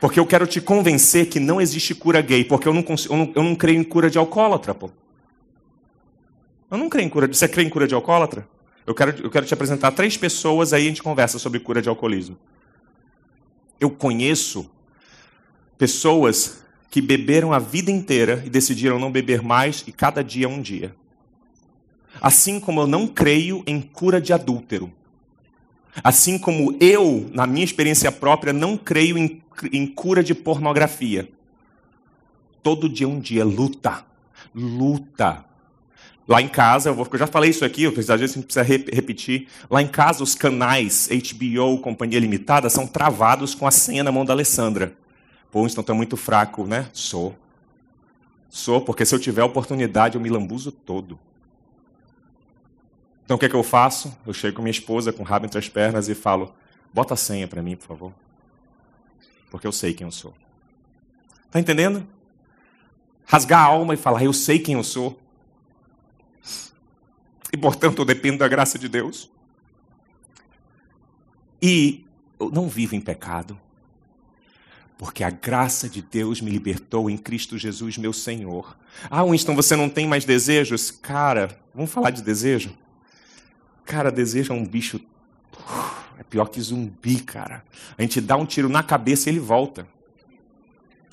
Speaker 2: Porque eu quero te convencer que não existe cura gay, porque eu não, eu não, eu não creio em cura de alcoólatra, pô. Eu não creio em cura. Você crê em cura de alcoólatra? Eu quero, eu quero te apresentar três pessoas, aí a gente conversa sobre cura de alcoolismo. Eu conheço pessoas que beberam a vida inteira e decidiram não beber mais e cada dia é um dia. Assim como eu não creio em cura de adúltero. Assim como eu, na minha experiência própria, não creio em, em cura de pornografia. Todo dia um dia, luta. Luta. Lá em casa, eu, vou, eu já falei isso aqui, às vezes a gente precisa repetir. Lá em casa, os canais HBO, Companhia Limitada, são travados com a senha na mão da Alessandra. Pô, então é muito fraco, né? Sou. Sou, porque se eu tiver oportunidade, eu me lambuzo todo. Então o que, é que eu faço? Eu chego com minha esposa com o rabo entre as pernas e falo: bota a senha para mim, por favor. Porque eu sei quem eu sou. Tá entendendo? Rasgar a alma e falar: eu sei quem eu sou. E portanto eu dependo da graça de Deus. E eu não vivo em pecado. Porque a graça de Deus me libertou em Cristo Jesus, meu Senhor. Ah, Winston, você não tem mais desejos? Cara, vamos falar de desejo? Cara, desejo é um bicho. É pior que zumbi, cara. A gente dá um tiro na cabeça e ele volta.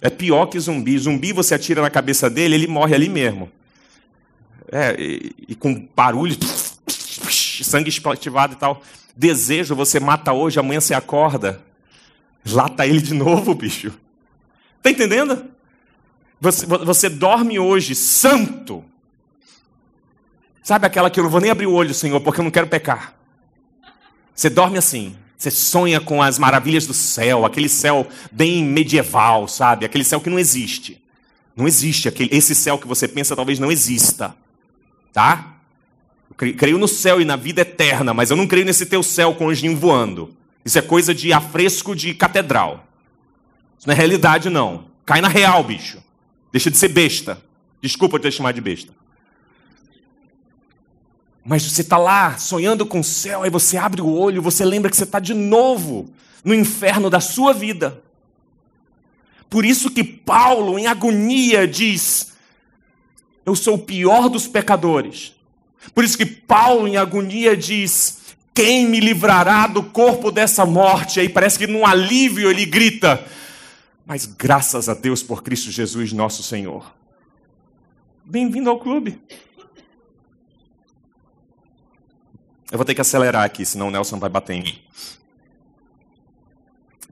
Speaker 2: É pior que zumbi. Zumbi, você atira na cabeça dele, ele morre ali mesmo. É, e, e com barulho, sangue estivado e tal. Desejo, você mata hoje, amanhã você acorda. Lá tá ele de novo, bicho. Tá entendendo? Você, você dorme hoje santo. Sabe aquela que eu não vou nem abrir o olho, Senhor, porque eu não quero pecar. Você dorme assim. Você sonha com as maravilhas do céu, aquele céu bem medieval, sabe? Aquele céu que não existe. Não existe. Aquele, esse céu que você pensa talvez não exista. Tá? Eu creio no céu e na vida eterna, mas eu não creio nesse teu céu com anjinho voando. Isso é coisa de afresco de catedral. Isso não é realidade, não. Cai na real, bicho. Deixa de ser besta. Desculpa te chamar de besta. Mas você está lá sonhando com o céu, aí você abre o olho, você lembra que você está de novo no inferno da sua vida. Por isso que Paulo, em agonia, diz: Eu sou o pior dos pecadores. Por isso que Paulo, em agonia, diz: quem me livrará do corpo dessa morte? Aí parece que num alívio ele grita: Mas graças a Deus por Cristo Jesus, nosso Senhor. Bem-vindo ao clube. Eu vou ter que acelerar aqui, senão o Nelson vai bater em mim.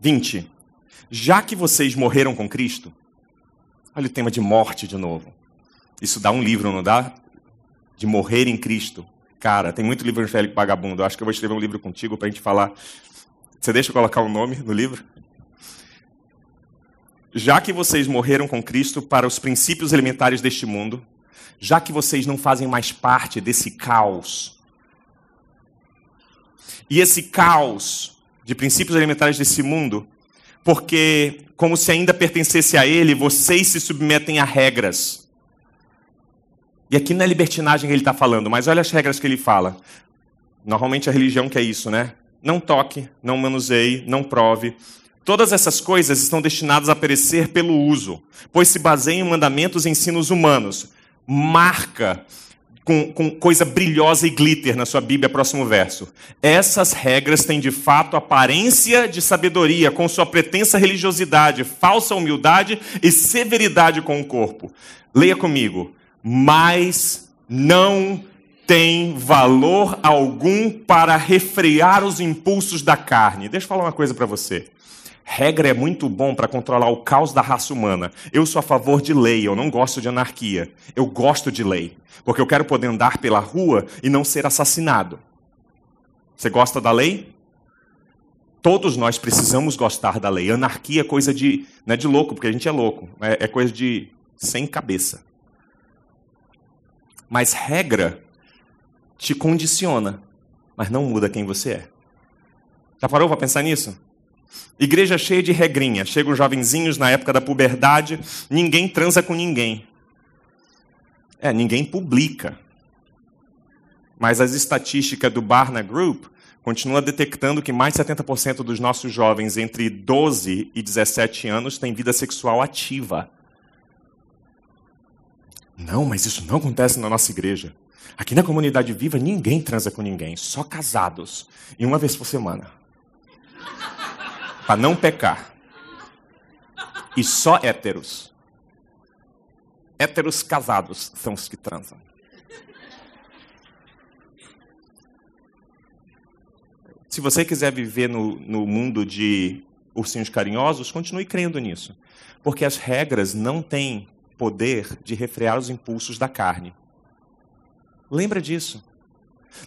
Speaker 2: 20. Já que vocês morreram com Cristo, olha o tema de morte de novo. Isso dá um livro, não dá? De morrer em Cristo. Cara, tem muito livro evangélico vagabundo. Eu acho que eu vou escrever um livro contigo para a gente falar. Você deixa eu colocar o um nome no livro? Já que vocês morreram com Cristo para os princípios elementares deste mundo, já que vocês não fazem mais parte desse caos, e esse caos de princípios elementares desse mundo, porque, como se ainda pertencesse a ele, vocês se submetem a regras. E aqui não é libertinagem que ele está falando, mas olha as regras que ele fala. Normalmente a religião que é isso, né? Não toque, não manuseie, não prove. Todas essas coisas estão destinadas a perecer pelo uso, pois se baseiam em mandamentos e ensinos humanos. Marca com, com, coisa brilhosa e glitter na sua Bíblia, próximo verso. Essas regras têm de fato aparência de sabedoria, com sua pretensa religiosidade, falsa humildade e severidade com o corpo. Leia comigo mas não tem valor algum para refrear os impulsos da carne. Deixa eu falar uma coisa para você. Regra é muito bom para controlar o caos da raça humana. Eu sou a favor de lei, eu não gosto de anarquia. Eu gosto de lei, porque eu quero poder andar pela rua e não ser assassinado. Você gosta da lei? Todos nós precisamos gostar da lei. Anarquia é coisa de. Não é de louco, porque a gente é louco. É, é coisa de sem cabeça. Mas regra te condiciona, mas não muda quem você é. Já parou para pensar nisso? Igreja cheia de regrinha. Chegam jovenzinhos na época da puberdade, ninguém transa com ninguém. É, ninguém publica. Mas as estatísticas do Barna Group continuam detectando que mais de 70% dos nossos jovens entre 12 e 17 anos têm vida sexual ativa. Não, mas isso não acontece na nossa igreja. Aqui na comunidade viva, ninguém transa com ninguém, só casados. E uma vez por semana. Para não pecar. E só héteros. Héteros casados são os que transam. Se você quiser viver no, no mundo de ursinhos carinhosos, continue crendo nisso. Porque as regras não têm poder de refrear os impulsos da carne. Lembra disso.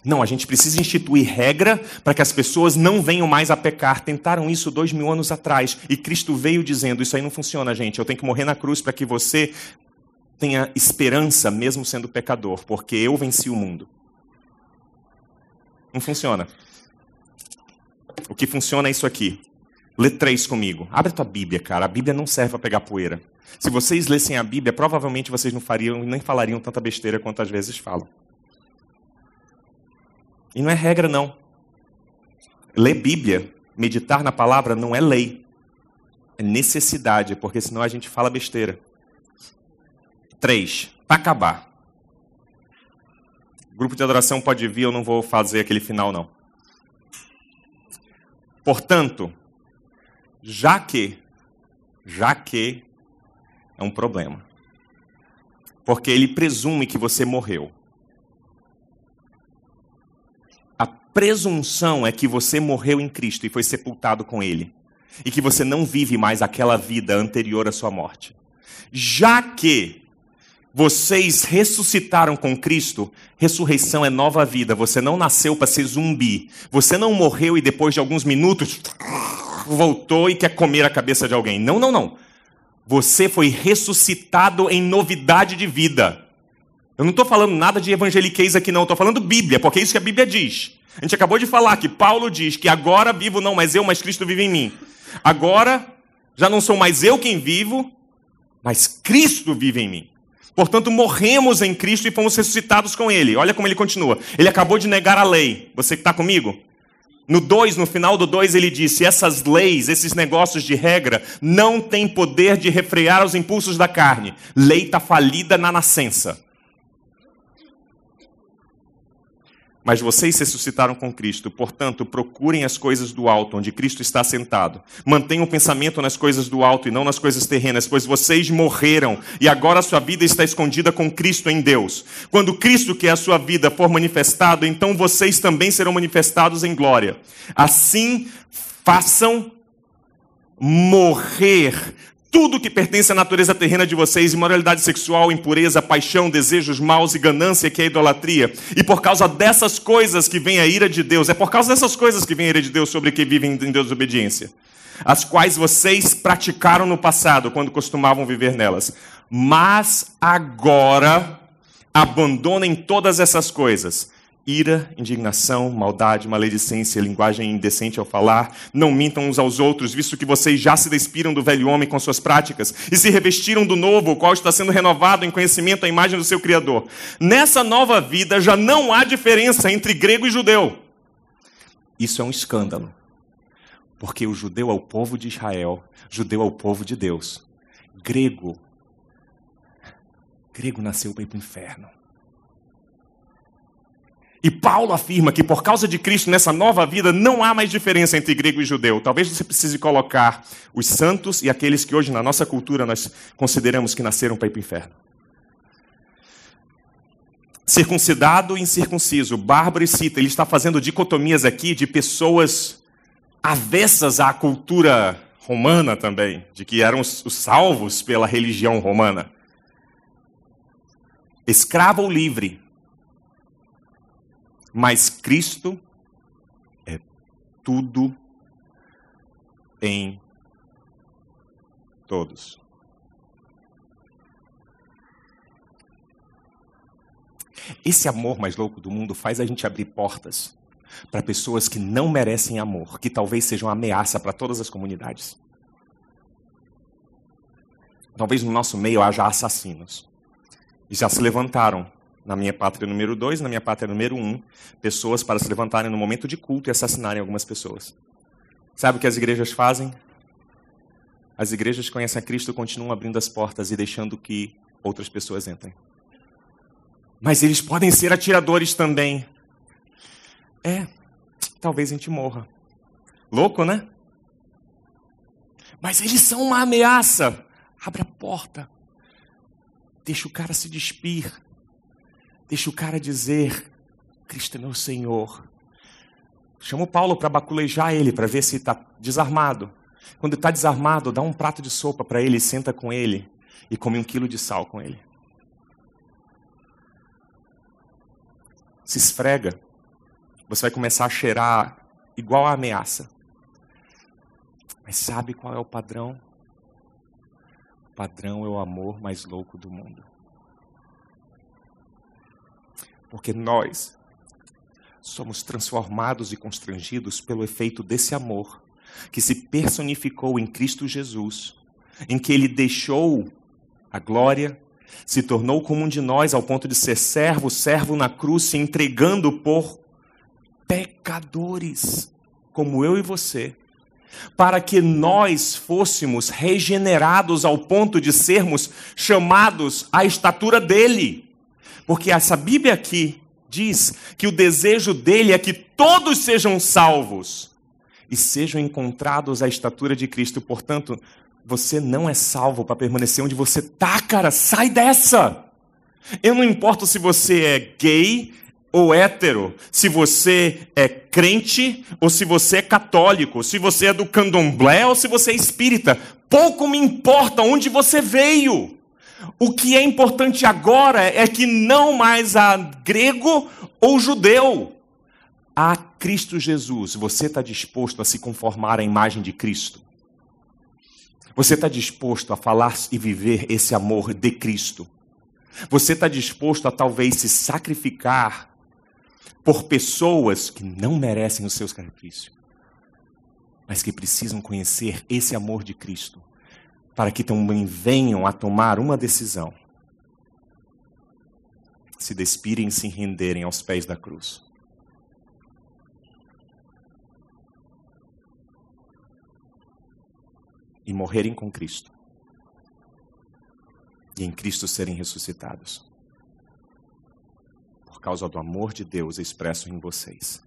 Speaker 2: Não, a gente precisa instituir regra para que as pessoas não venham mais a pecar. Tentaram isso dois mil anos atrás e Cristo veio dizendo: Isso aí não funciona, gente. Eu tenho que morrer na cruz para que você tenha esperança, mesmo sendo pecador, porque eu venci o mundo. Não funciona. O que funciona é isso aqui. Lê três comigo. Abre tua Bíblia, cara. A Bíblia não serve para pegar poeira. Se vocês lessem a Bíblia, provavelmente vocês não fariam nem falariam tanta besteira quanto às vezes falam. E não é regra, não. Ler Bíblia, meditar na palavra, não é lei. É necessidade, porque senão a gente fala besteira. Três, para acabar. O grupo de adoração pode vir, eu não vou fazer aquele final, não. Portanto, já que, já que é um problema. Porque ele presume que você morreu. A presunção é que você morreu em Cristo e foi sepultado com ele. E que você não vive mais aquela vida anterior à sua morte. Já que vocês ressuscitaram com Cristo, ressurreição é nova vida. Você não nasceu para ser zumbi. Você não morreu e depois de alguns minutos voltou e quer comer a cabeça de alguém. Não, não, não. Você foi ressuscitado em novidade de vida. Eu não estou falando nada de evangeliquez aqui, não. Estou falando Bíblia, porque é isso que a Bíblia diz. A gente acabou de falar que Paulo diz que agora vivo não mais eu, mas Cristo vive em mim. Agora já não sou mais eu quem vivo, mas Cristo vive em mim. Portanto, morremos em Cristo e fomos ressuscitados com Ele. Olha como ele continua. Ele acabou de negar a lei. Você que está comigo? No 2, no final do 2, ele disse: essas leis, esses negócios de regra, não têm poder de refrear os impulsos da carne. Lei está falida na nascença. Mas vocês ressuscitaram com Cristo, portanto, procurem as coisas do alto, onde Cristo está sentado. Mantenham o pensamento nas coisas do alto e não nas coisas terrenas, pois vocês morreram e agora a sua vida está escondida com Cristo em Deus. Quando Cristo, que é a sua vida, for manifestado, então vocês também serão manifestados em glória. Assim, façam morrer tudo que pertence à natureza terrena de vocês, imoralidade sexual, impureza, paixão, desejos maus e ganância, que é idolatria. E por causa dessas coisas que vem a ira de Deus, é por causa dessas coisas que vem a ira de Deus sobre que vivem em desobediência, as quais vocês praticaram no passado, quando costumavam viver nelas. Mas agora abandonem todas essas coisas ira, indignação, maldade, maledicência, linguagem indecente ao falar. Não mintam uns aos outros, visto que vocês já se despiram do velho homem com suas práticas e se revestiram do novo, o qual está sendo renovado em conhecimento à imagem do seu Criador. Nessa nova vida já não há diferença entre grego e judeu. Isso é um escândalo. Porque o judeu é o povo de Israel, judeu é o povo de Deus. Grego, grego nasceu para ir para o inferno. E Paulo afirma que por causa de Cristo nessa nova vida não há mais diferença entre grego e judeu. Talvez você precise colocar os santos e aqueles que hoje na nossa cultura nós consideramos que nasceram para ir para o inferno. Circuncidado e incircunciso, bárbaro e cita, ele está fazendo dicotomias aqui de pessoas avessas à cultura romana também, de que eram os salvos pela religião romana. Escravo ou livre, mas Cristo é tudo em todos. Esse amor mais louco do mundo faz a gente abrir portas para pessoas que não merecem amor, que talvez sejam ameaça para todas as comunidades. Talvez no nosso meio haja assassinos. E já se levantaram na minha pátria número 2, na minha pátria número 1, um, pessoas para se levantarem no momento de culto e assassinarem algumas pessoas. Sabe o que as igrejas fazem? As igrejas que conhecem a Cristo continuam abrindo as portas e deixando que outras pessoas entrem. Mas eles podem ser atiradores também. É, talvez a gente morra. Louco, né? Mas eles são uma ameaça. Abre a porta. Deixa o cara se despir. Deixa o cara dizer: Cristo é meu Senhor. Chama o Paulo para baculejar ele, para ver se está desarmado. Quando está desarmado, dá um prato de sopa para ele, senta com ele e come um quilo de sal com ele. Se esfrega, você vai começar a cheirar igual a ameaça. Mas sabe qual é o padrão? O padrão é o amor mais louco do mundo. Porque nós somos transformados e constrangidos pelo efeito desse amor que se personificou em Cristo Jesus, em que ele deixou a glória, se tornou como um de nós ao ponto de ser servo, servo na cruz, se entregando por pecadores, como eu e você, para que nós fôssemos regenerados ao ponto de sermos chamados à estatura dele. Porque essa Bíblia aqui diz que o desejo dele é que todos sejam salvos e sejam encontrados à estatura de Cristo. Portanto, você não é salvo para permanecer onde você está, cara. Sai dessa! Eu não importo se você é gay ou hétero, se você é crente ou se você é católico, se você é do candomblé ou se você é espírita. Pouco me importa onde você veio. O que é importante agora é que não mais há grego ou judeu. Há Cristo Jesus. Você está disposto a se conformar à imagem de Cristo? Você está disposto a falar e viver esse amor de Cristo? Você está disposto a talvez se sacrificar por pessoas que não merecem o seu sacrifício, mas que precisam conhecer esse amor de Cristo? Para que também venham a tomar uma decisão. Se despirem e se renderem aos pés da cruz. E morrerem com Cristo. E em Cristo serem ressuscitados. Por causa do amor de Deus expresso em vocês.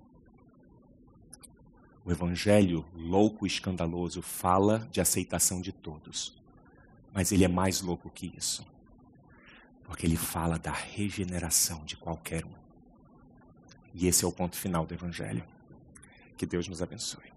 Speaker 2: O evangelho louco e escandaloso fala de aceitação de todos. Mas ele é mais louco que isso. Porque ele fala da regeneração de qualquer um. E esse é o ponto final do evangelho. Que Deus nos abençoe.